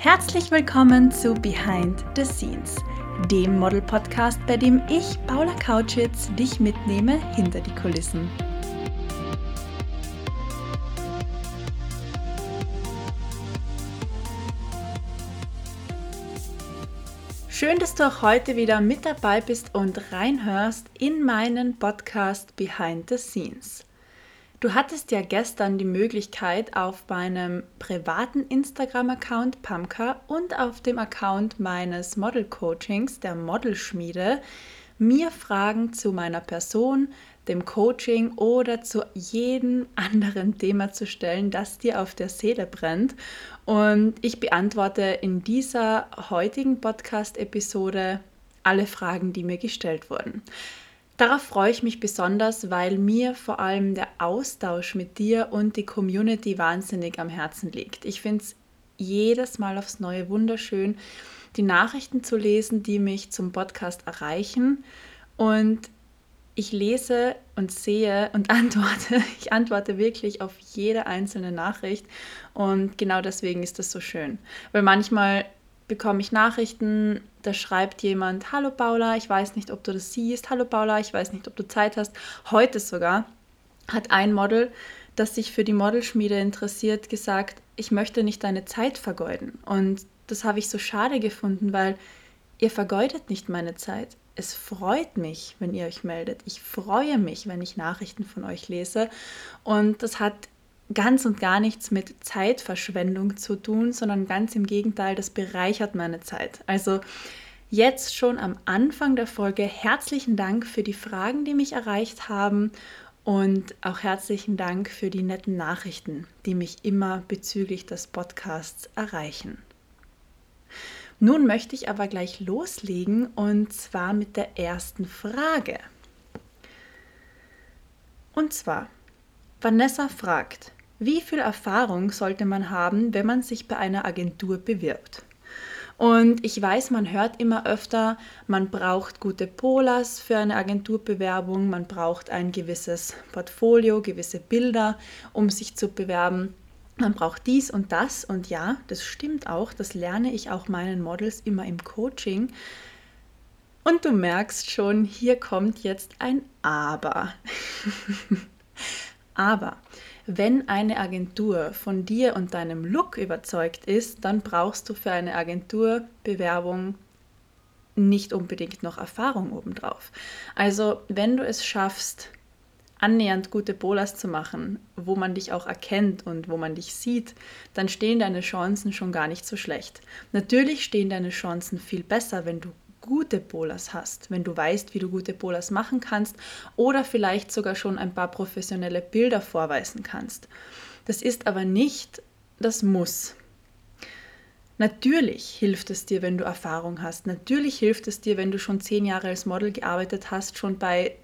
Herzlich willkommen zu Behind the Scenes, dem Model-Podcast, bei dem ich, Paula Kautschitz, dich mitnehme hinter die Kulissen. Schön, dass du auch heute wieder mit dabei bist und reinhörst in meinen Podcast Behind the Scenes. Du hattest ja gestern die Möglichkeit, auf meinem privaten Instagram-Account Pamka und auf dem Account meines Model-Coachings, der Modelschmiede, mir Fragen zu meiner Person, dem Coaching oder zu jedem anderen Thema zu stellen, das dir auf der Seele brennt. Und ich beantworte in dieser heutigen Podcast-Episode alle Fragen, die mir gestellt wurden. Darauf freue ich mich besonders, weil mir vor allem der Austausch mit dir und die Community wahnsinnig am Herzen liegt. Ich finde es jedes Mal aufs Neue wunderschön, die Nachrichten zu lesen, die mich zum Podcast erreichen. Und ich lese und sehe und antworte. Ich antworte wirklich auf jede einzelne Nachricht. Und genau deswegen ist das so schön. Weil manchmal bekomme ich Nachrichten, da schreibt jemand, hallo Paula, ich weiß nicht, ob du das siehst, hallo Paula, ich weiß nicht, ob du Zeit hast. Heute sogar hat ein Model, das sich für die Modelschmiede interessiert, gesagt, ich möchte nicht deine Zeit vergeuden. Und das habe ich so schade gefunden, weil ihr vergeudet nicht meine Zeit. Es freut mich, wenn ihr euch meldet. Ich freue mich, wenn ich Nachrichten von euch lese. Und das hat ganz und gar nichts mit Zeitverschwendung zu tun, sondern ganz im Gegenteil, das bereichert meine Zeit. Also jetzt schon am Anfang der Folge herzlichen Dank für die Fragen, die mich erreicht haben und auch herzlichen Dank für die netten Nachrichten, die mich immer bezüglich des Podcasts erreichen. Nun möchte ich aber gleich loslegen und zwar mit der ersten Frage. Und zwar, Vanessa fragt, wie viel Erfahrung sollte man haben, wenn man sich bei einer Agentur bewirbt? Und ich weiß, man hört immer öfter, man braucht gute Polas für eine Agenturbewerbung, man braucht ein gewisses Portfolio, gewisse Bilder, um sich zu bewerben. Man braucht dies und das und ja, das stimmt auch, das lerne ich auch meinen Models immer im Coaching. Und du merkst schon, hier kommt jetzt ein Aber. Aber wenn eine Agentur von dir und deinem Look überzeugt ist, dann brauchst du für eine Agenturbewerbung nicht unbedingt noch Erfahrung obendrauf. Also wenn du es schaffst, annähernd gute Bolas zu machen, wo man dich auch erkennt und wo man dich sieht, dann stehen deine Chancen schon gar nicht so schlecht. Natürlich stehen deine Chancen viel besser, wenn du gute Polars hast, wenn du weißt, wie du gute Polars machen kannst oder vielleicht sogar schon ein paar professionelle Bilder vorweisen kannst. Das ist aber nicht das Muss. Natürlich hilft es dir, wenn du Erfahrung hast. Natürlich hilft es dir, wenn du schon zehn Jahre als Model gearbeitet hast, schon bei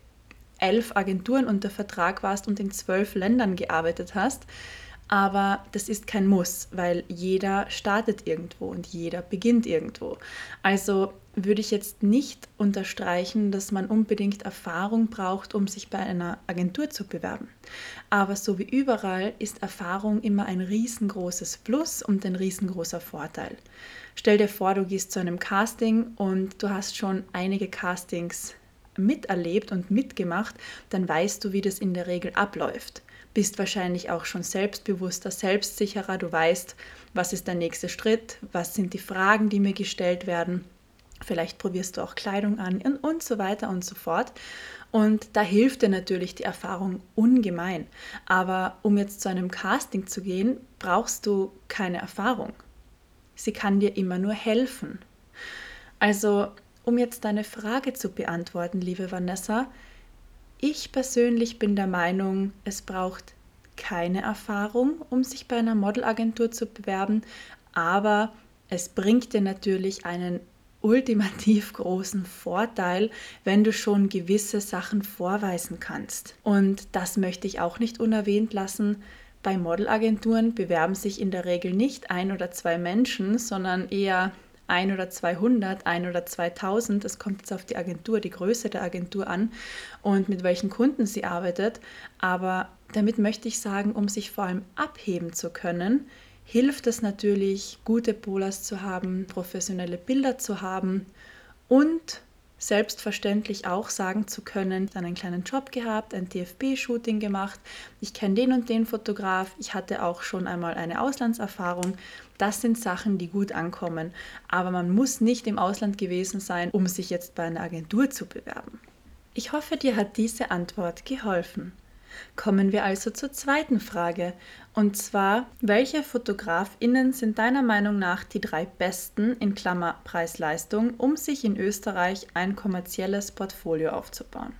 elf Agenturen unter Vertrag warst und in zwölf Ländern gearbeitet hast. Aber das ist kein Muss, weil jeder startet irgendwo und jeder beginnt irgendwo. Also würde ich jetzt nicht unterstreichen, dass man unbedingt Erfahrung braucht, um sich bei einer Agentur zu bewerben. Aber so wie überall ist Erfahrung immer ein riesengroßes Plus und ein riesengroßer Vorteil. Stell dir vor, du gehst zu einem Casting und du hast schon einige Castings miterlebt und mitgemacht, dann weißt du, wie das in der Regel abläuft bist wahrscheinlich auch schon selbstbewusster, selbstsicherer. Du weißt, was ist der nächste Schritt, was sind die Fragen, die mir gestellt werden. Vielleicht probierst du auch Kleidung an und, so weiter und so fort. Und da hilft dir natürlich die Erfahrung ungemein. Aber um jetzt zu einem Casting zu gehen, brauchst du keine Erfahrung. Sie kann dir immer nur helfen. Also, um jetzt deine Frage zu beantworten, liebe Vanessa, ich persönlich bin der Meinung, es braucht keine Erfahrung, um sich bei einer Modelagentur zu bewerben, aber es bringt dir natürlich einen ultimativ großen Vorteil, wenn du schon gewisse Sachen vorweisen kannst. Und das möchte ich auch nicht unerwähnt lassen. Bei Modelagenturen bewerben sich in der Regel nicht ein oder zwei Menschen, sondern eher ein oder 200, ein oder 2000. Es kommt jetzt auf die Agentur, die Größe der Agentur an und mit welchen Kunden sie arbeitet. Aber damit möchte ich sagen, um sich vor allem abheben zu können, hilft es natürlich, gute Polas zu haben, professionelle Bilder zu haben und selbstverständlich auch sagen zu können, dann einen kleinen Job gehabt, ein DFB-Shooting gemacht, ich kenne den und den Fotograf, ich hatte auch schon einmal eine Auslandserfahrung. Das sind Sachen, die gut ankommen. Aber man muss nicht im Ausland gewesen sein, um sich jetzt bei einer Agentur zu bewerben. Ich hoffe, dir hat diese Antwort geholfen. Kommen wir also zur zweiten Frage. Und zwar, welche FotografInnen sind deiner Meinung nach die drei besten in Klammer Preis-Leistung, um sich in Österreich ein kommerzielles Portfolio aufzubauen?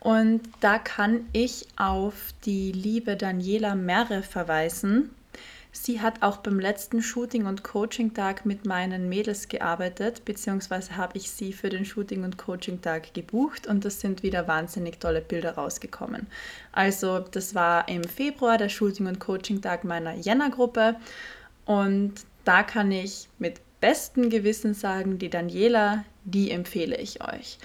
Und da kann ich auf die liebe Daniela Merre verweisen, Sie hat auch beim letzten Shooting- und Coaching-Tag mit meinen Mädels gearbeitet, beziehungsweise habe ich sie für den Shooting- und Coaching-Tag gebucht und es sind wieder wahnsinnig tolle Bilder rausgekommen. Also das war im Februar der Shooting- und Coaching-Tag meiner Jänner-Gruppe und da kann ich mit bestem Gewissen sagen, die Daniela, die empfehle ich euch.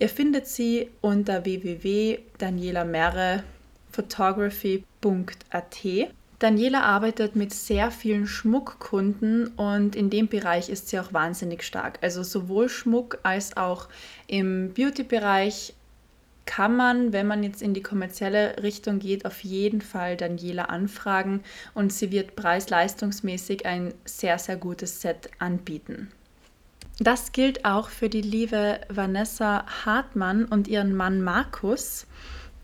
Ihr findet sie unter www.danielamerrephotography.at Daniela arbeitet mit sehr vielen Schmuckkunden und in dem Bereich ist sie auch wahnsinnig stark. Also sowohl Schmuck als auch im Beauty-Bereich kann man, wenn man jetzt in die kommerzielle Richtung geht, auf jeden Fall Daniela anfragen und sie wird preis-leistungsmäßig ein sehr, sehr gutes Set anbieten. Das gilt auch für die liebe Vanessa Hartmann und ihren Mann Markus.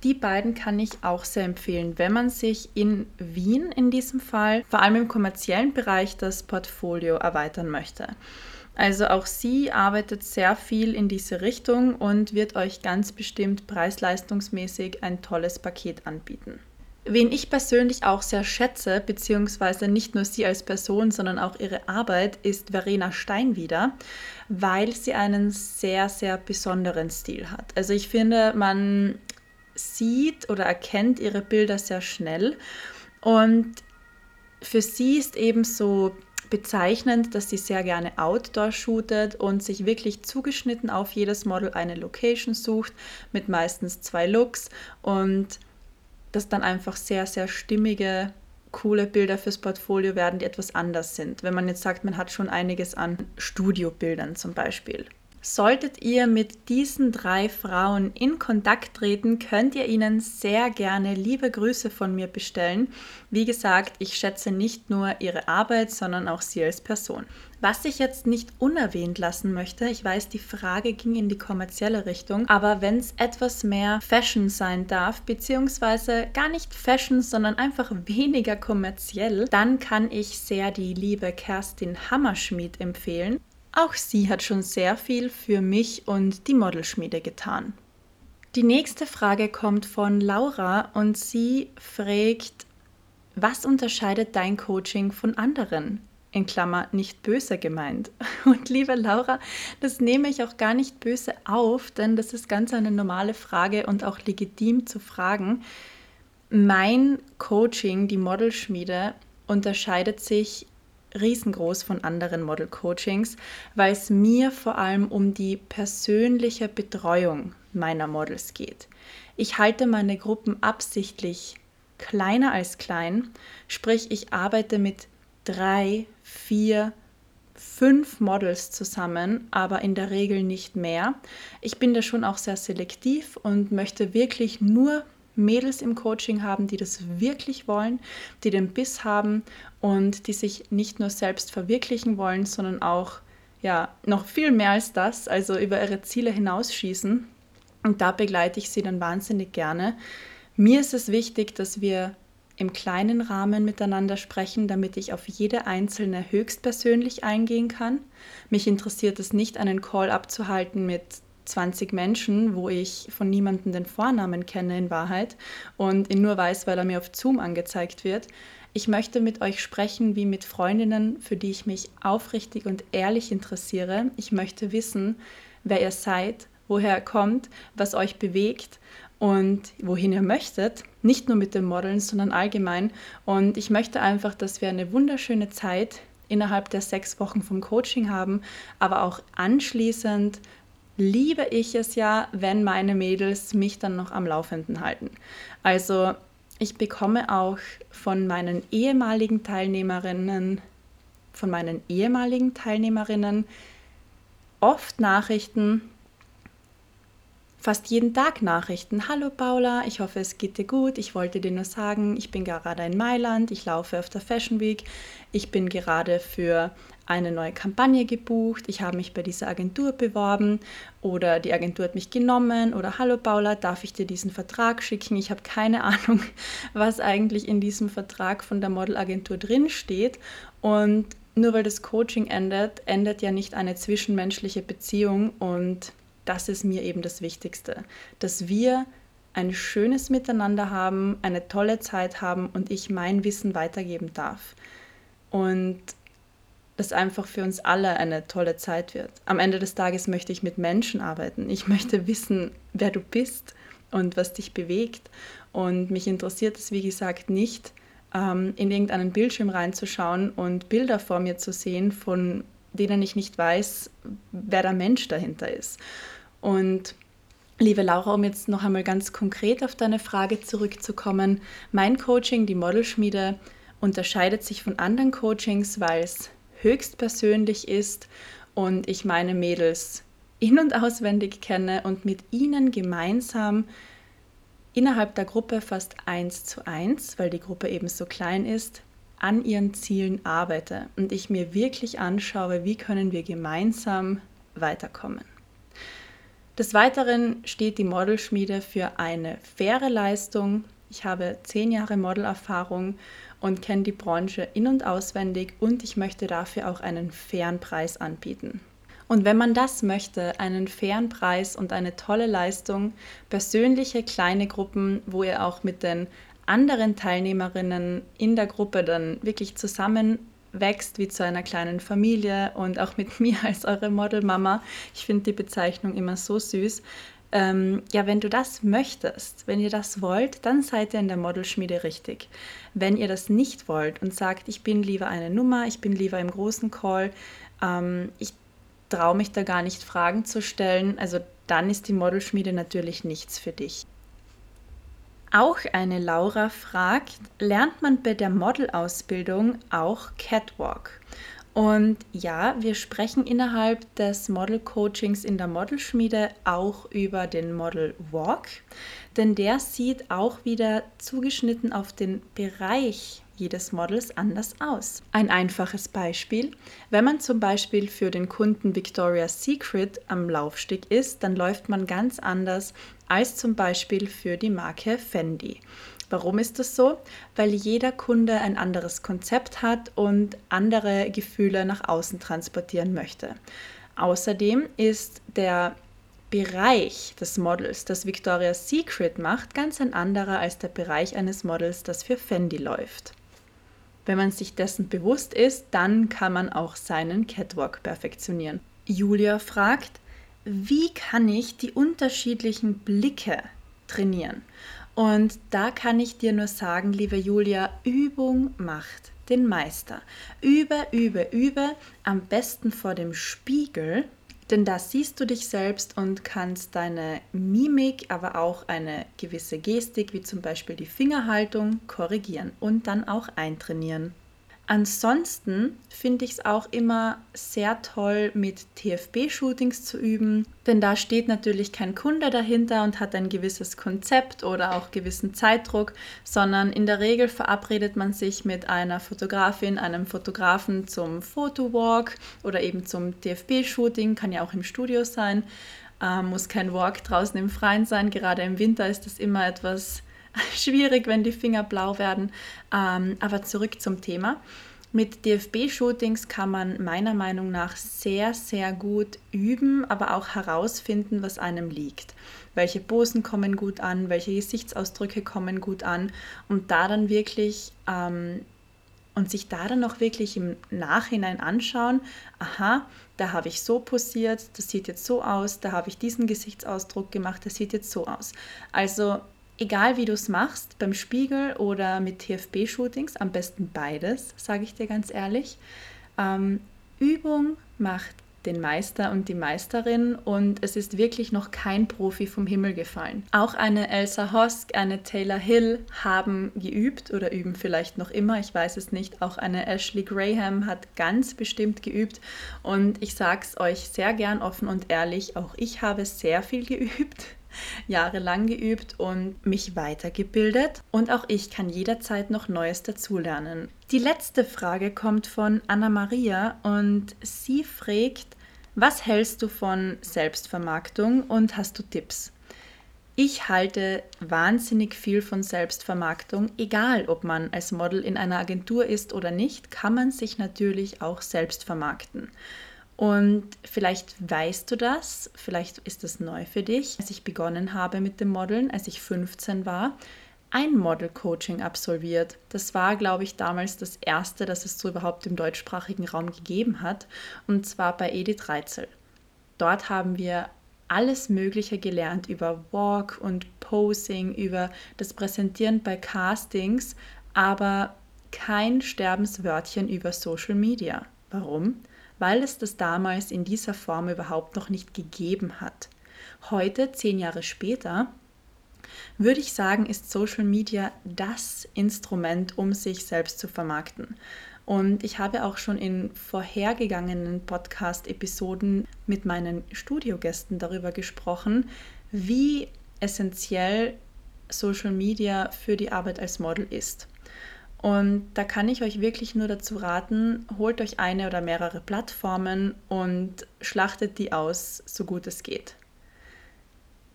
Die beiden kann ich auch sehr empfehlen, wenn man sich in Wien in diesem Fall, vor allem im kommerziellen Bereich, das Portfolio erweitern möchte. Also auch sie arbeitet sehr viel in diese Richtung und wird euch ganz bestimmt preis-leistungsmäßig ein tolles Paket anbieten. Wen ich persönlich auch sehr schätze, beziehungsweise nicht nur sie als Person, sondern auch ihre Arbeit, ist Verena Steinwieder, weil sie einen sehr, sehr besonderen Stil hat. Also ich finde, man sieht oder erkennt ihre Bilder sehr schnell. Und für sie ist eben so bezeichnend, dass sie sehr gerne Outdoor shootet und sich wirklich zugeschnitten auf jedes Model eine Location sucht mit meistens zwei Looks und das dann einfach sehr, sehr stimmige, coole Bilder fürs Portfolio werden, die etwas anders sind. Wenn man jetzt sagt, man hat schon einiges an Studiobildern zum Beispiel. Solltet ihr mit diesen drei Frauen in Kontakt treten, könnt ihr ihnen sehr gerne liebe Grüße von mir bestellen. Wie gesagt, ich schätze nicht nur ihre Arbeit, sondern auch sie als Person. Was ich jetzt nicht unerwähnt lassen möchte, ich weiß, die Frage ging in die kommerzielle Richtung, aber wenn es etwas mehr Fashion sein darf, beziehungsweise gar nicht Fashion, sondern einfach weniger kommerziell, dann kann ich sehr die liebe Kerstin Hammerschmidt empfehlen. Auch sie hat schon sehr viel für mich und die Modelschmiede getan. Die nächste Frage kommt von Laura und sie fragt, was unterscheidet dein Coaching von anderen? In Klammer nicht böse gemeint. Und liebe Laura, das nehme ich auch gar nicht böse auf, denn das ist ganz eine normale Frage und auch legitim zu fragen. Mein Coaching, die Modelschmiede, unterscheidet sich riesengroß von anderen Model-Coachings, weil es mir vor allem um die persönliche Betreuung meiner Models geht. Ich halte meine Gruppen absichtlich kleiner als klein, sprich ich arbeite mit drei, vier, fünf Models zusammen, aber in der Regel nicht mehr. Ich bin da schon auch sehr selektiv und möchte wirklich nur Mädels im Coaching haben, die das wirklich wollen, die den Biss haben und die sich nicht nur selbst verwirklichen wollen, sondern auch ja, noch viel mehr als das, also über ihre Ziele hinausschießen. Und da begleite ich sie dann wahnsinnig gerne. Mir ist es wichtig, dass wir im kleinen Rahmen miteinander sprechen, damit ich auf jede einzelne höchstpersönlich eingehen kann. Mich interessiert es nicht, einen Call abzuhalten mit 20 Menschen, wo ich von niemandem den Vornamen kenne in Wahrheit und ihn nur weiß, weil er mir auf Zoom angezeigt wird. Ich möchte mit euch sprechen wie mit Freundinnen, für die ich mich aufrichtig und ehrlich interessiere. Ich möchte wissen, wer ihr seid, woher ihr kommt, was euch bewegt und wohin ihr möchtet. Nicht nur mit dem Modeln, sondern allgemein. Und ich möchte einfach, dass wir eine wunderschöne Zeit innerhalb der sechs Wochen vom Coaching haben, aber auch anschließend liebe ich es ja, wenn meine Mädels mich dann noch am Laufenden halten. Also ich bekomme auch von meinen ehemaligen Teilnehmerinnen, von meinen ehemaligen Teilnehmerinnen oft Nachrichten, fast jeden Tag Nachrichten. Hallo Paula, ich hoffe es geht dir gut. Ich wollte dir nur sagen, ich bin gerade in Mailand, ich laufe auf der Fashion Week, ich bin gerade für eine neue Kampagne gebucht, ich habe mich bei dieser Agentur beworben oder die Agentur hat mich genommen oder Hallo Paula, darf ich dir diesen Vertrag schicken? Ich habe keine Ahnung, was eigentlich in diesem Vertrag von der Modelagentur drin steht und nur weil das Coaching endet, endet ja nicht eine zwischenmenschliche Beziehung und das ist mir eben das Wichtigste, dass wir ein schönes Miteinander haben, eine tolle Zeit haben und ich mein Wissen weitergeben darf. Und das einfach für uns alle eine tolle Zeit wird. Am Ende des Tages möchte ich mit Menschen arbeiten. Ich möchte wissen, wer du bist und was dich bewegt. Und mich interessiert es, wie gesagt, nicht, ähm, in irgendeinen Bildschirm reinzuschauen und Bilder vor mir zu sehen, von denen ich nicht weiß, wer der Mensch dahinter ist. Und liebe Laura, um jetzt noch einmal ganz konkret auf deine Frage zurückzukommen, mein Coaching, die Modelschmiede, unterscheidet sich von anderen Coachings, weil es höchstpersönlich ist und ich meine Mädels in und auswendig kenne und mit ihnen gemeinsam innerhalb der Gruppe fast eins zu eins, weil die Gruppe eben so klein ist, an ihren Zielen arbeite und ich mir wirklich anschaue, wie können wir gemeinsam weiterkommen. Des Weiteren steht die Modelschmiede für eine faire Leistung. Ich habe zehn Jahre Modelerfahrung und kenne die Branche in und auswendig und ich möchte dafür auch einen fairen Preis anbieten. Und wenn man das möchte, einen fairen Preis und eine tolle Leistung, persönliche kleine Gruppen, wo ihr auch mit den anderen Teilnehmerinnen in der Gruppe dann wirklich zusammen wächst wie zu einer kleinen Familie und auch mit mir als eure Modelmama. Ich finde die Bezeichnung immer so süß. Ähm, ja, wenn du das möchtest, wenn ihr das wollt, dann seid ihr in der Modelschmiede richtig. Wenn ihr das nicht wollt und sagt, ich bin lieber eine Nummer, ich bin lieber im großen Call, ähm, ich traue mich da gar nicht Fragen zu stellen, also dann ist die Modelschmiede natürlich nichts für dich. Auch eine Laura fragt, lernt man bei der Modelausbildung auch Catwalk? Und ja, wir sprechen innerhalb des Model Coachings in der Modelschmiede auch über den Model Walk, denn der sieht auch wieder zugeschnitten auf den Bereich jedes Models anders aus. Ein einfaches Beispiel, wenn man zum Beispiel für den Kunden Victoria's Secret am Laufsteg ist, dann läuft man ganz anders als zum Beispiel für die Marke Fendi. Warum ist das so? Weil jeder Kunde ein anderes Konzept hat und andere Gefühle nach außen transportieren möchte. Außerdem ist der Bereich des Models, das Victoria's Secret macht, ganz ein anderer als der Bereich eines Models, das für Fendi läuft. Wenn man sich dessen bewusst ist, dann kann man auch seinen Catwalk perfektionieren. Julia fragt, wie kann ich die unterschiedlichen Blicke trainieren? Und da kann ich dir nur sagen, liebe Julia, Übung macht den Meister. Übe, übe, übe, am besten vor dem Spiegel denn da siehst du dich selbst und kannst deine Mimik, aber auch eine gewisse Gestik, wie zum Beispiel die Fingerhaltung, korrigieren und dann auch eintrainieren. Ansonsten finde ich es auch immer sehr toll, mit TFB-Shootings zu üben, denn da steht natürlich kein Kunde dahinter und hat ein gewisses Konzept oder auch gewissen Zeitdruck, sondern in der Regel verabredet man sich mit einer Fotografin, einem Fotografen zum Fotowalk oder eben zum TFB-Shooting, kann ja auch im Studio sein, äh, muss kein Walk draußen im Freien sein. Gerade im Winter ist das immer etwas schwierig, wenn die Finger blau werden. Ähm, aber zurück zum Thema. Mit DFB-Shootings kann man meiner Meinung nach sehr, sehr gut üben, aber auch herausfinden, was einem liegt. Welche Posen kommen gut an, welche Gesichtsausdrücke kommen gut an und da dann wirklich ähm, und sich da dann auch wirklich im Nachhinein anschauen, aha, da habe ich so posiert, das sieht jetzt so aus, da habe ich diesen Gesichtsausdruck gemacht, das sieht jetzt so aus. Also egal wie du es machst, beim Spiegel oder mit TFB-Shootings, am besten beides, sage ich dir ganz ehrlich. Ähm, Übung macht den Meister und die Meisterin und es ist wirklich noch kein Profi vom Himmel gefallen. Auch eine Elsa Hosk, eine Taylor Hill haben geübt oder üben vielleicht noch immer, ich weiß es nicht. Auch eine Ashley Graham hat ganz bestimmt geübt und ich sage es euch sehr gern offen und ehrlich, auch ich habe sehr viel geübt jahrelang geübt und mich weitergebildet und auch ich kann jederzeit noch Neues dazulernen. Die letzte Frage kommt von Anna Maria und sie fragt, was hältst du von Selbstvermarktung und hast du Tipps? Ich halte wahnsinnig viel von Selbstvermarktung. Egal, ob man als Model in einer Agentur ist oder nicht, kann man sich natürlich auch selbst vermarkten. Und vielleicht weißt du das, vielleicht ist das neu für dich. Als ich begonnen habe mit dem Modeln, als ich 15 war, ein Model-Coaching absolviert. Das war, glaube ich, damals das erste, das es so überhaupt im deutschsprachigen Raum gegeben hat, und zwar bei Edith Reitzel. Dort haben wir alles Mögliche gelernt über Walk und Posing, über das Präsentieren bei Castings, aber kein Sterbenswörtchen über Social Media. Warum? Weil es das damals in dieser Form überhaupt noch nicht gegeben hat. Heute, zehn Jahre später, würde ich sagen, ist Social Media das Instrument, um sich selbst zu vermarkten. Und ich habe auch schon in vorhergegangenen Podcast-Episoden mit meinen Studiogästen darüber gesprochen, wie essentiell Social Media für die Arbeit als Model ist. Und da kann ich euch wirklich nur dazu raten, holt euch eine oder mehrere Plattformen und schlachtet die aus, so gut es geht.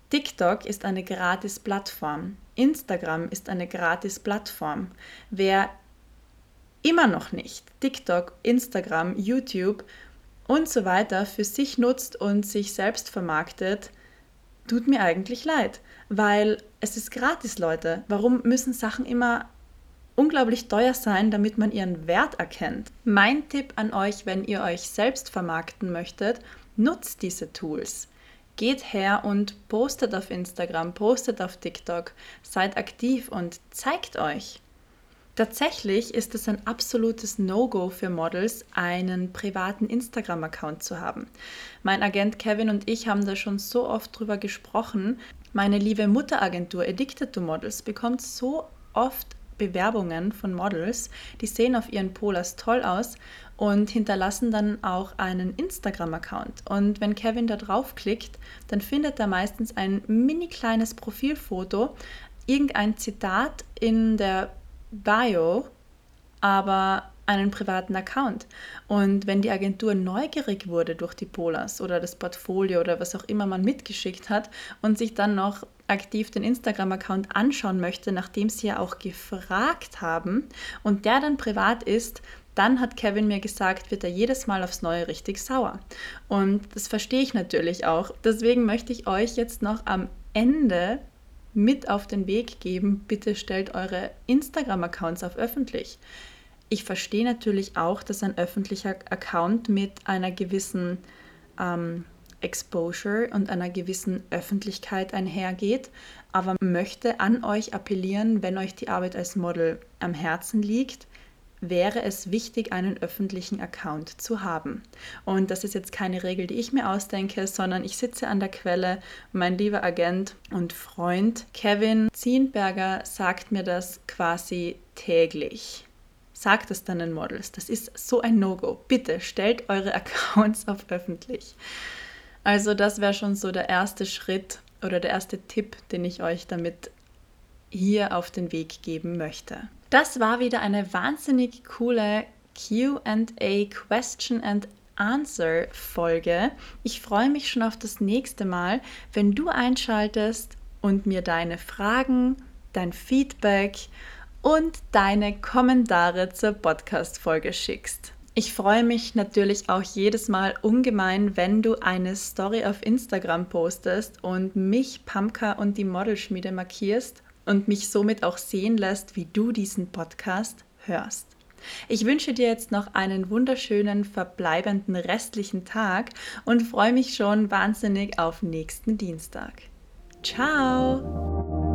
TikTok ist eine gratis Plattform. Instagram ist eine gratis Plattform. Wer immer noch nicht TikTok, Instagram, YouTube und so weiter für sich nutzt und sich selbst vermarktet, tut mir eigentlich leid, weil es ist gratis, Leute. Warum müssen Sachen immer unglaublich teuer sein, damit man ihren Wert erkennt. Mein Tipp an euch, wenn ihr euch selbst vermarkten möchtet, nutzt diese Tools. Geht her und postet auf Instagram, postet auf TikTok, seid aktiv und zeigt euch. Tatsächlich ist es ein absolutes No-Go für Models, einen privaten Instagram-Account zu haben. Mein Agent Kevin und ich haben da schon so oft drüber gesprochen. Meine liebe Mutteragentur Addicted to Models bekommt so oft Bewerbungen von Models, die sehen auf ihren Polars toll aus und hinterlassen dann auch einen Instagram-Account. Und wenn Kevin da draufklickt, dann findet er meistens ein mini kleines Profilfoto, irgendein Zitat in der Bio, aber einen privaten Account. Und wenn die Agentur neugierig wurde durch die Polars oder das Portfolio oder was auch immer man mitgeschickt hat und sich dann noch aktiv den Instagram-Account anschauen möchte, nachdem sie ja auch gefragt haben und der dann privat ist, dann hat Kevin mir gesagt, wird er jedes Mal aufs Neue richtig sauer. Und das verstehe ich natürlich auch. Deswegen möchte ich euch jetzt noch am Ende mit auf den Weg geben, bitte stellt eure Instagram-Accounts auf öffentlich. Ich verstehe natürlich auch, dass ein öffentlicher Account mit einer gewissen ähm, Exposure und einer gewissen Öffentlichkeit einhergeht, aber möchte an euch appellieren, wenn euch die Arbeit als Model am Herzen liegt, wäre es wichtig, einen öffentlichen Account zu haben. Und das ist jetzt keine Regel, die ich mir ausdenke, sondern ich sitze an der Quelle. Mein lieber Agent und Freund Kevin Zienberger sagt mir das quasi täglich. Sagt es dann den Models. Das ist so ein No-Go. Bitte stellt eure Accounts auf öffentlich. Also das wäre schon so der erste Schritt oder der erste Tipp, den ich euch damit hier auf den Weg geben möchte. Das war wieder eine wahnsinnig coole QA Question and Answer Folge. Ich freue mich schon auf das nächste Mal, wenn du einschaltest und mir deine Fragen, dein Feedback und deine Kommentare zur Podcast-Folge schickst. Ich freue mich natürlich auch jedes Mal ungemein, wenn du eine Story auf Instagram postest und mich, Pamka und die Modelschmiede markierst und mich somit auch sehen lässt, wie du diesen Podcast hörst. Ich wünsche dir jetzt noch einen wunderschönen verbleibenden restlichen Tag und freue mich schon wahnsinnig auf nächsten Dienstag. Ciao!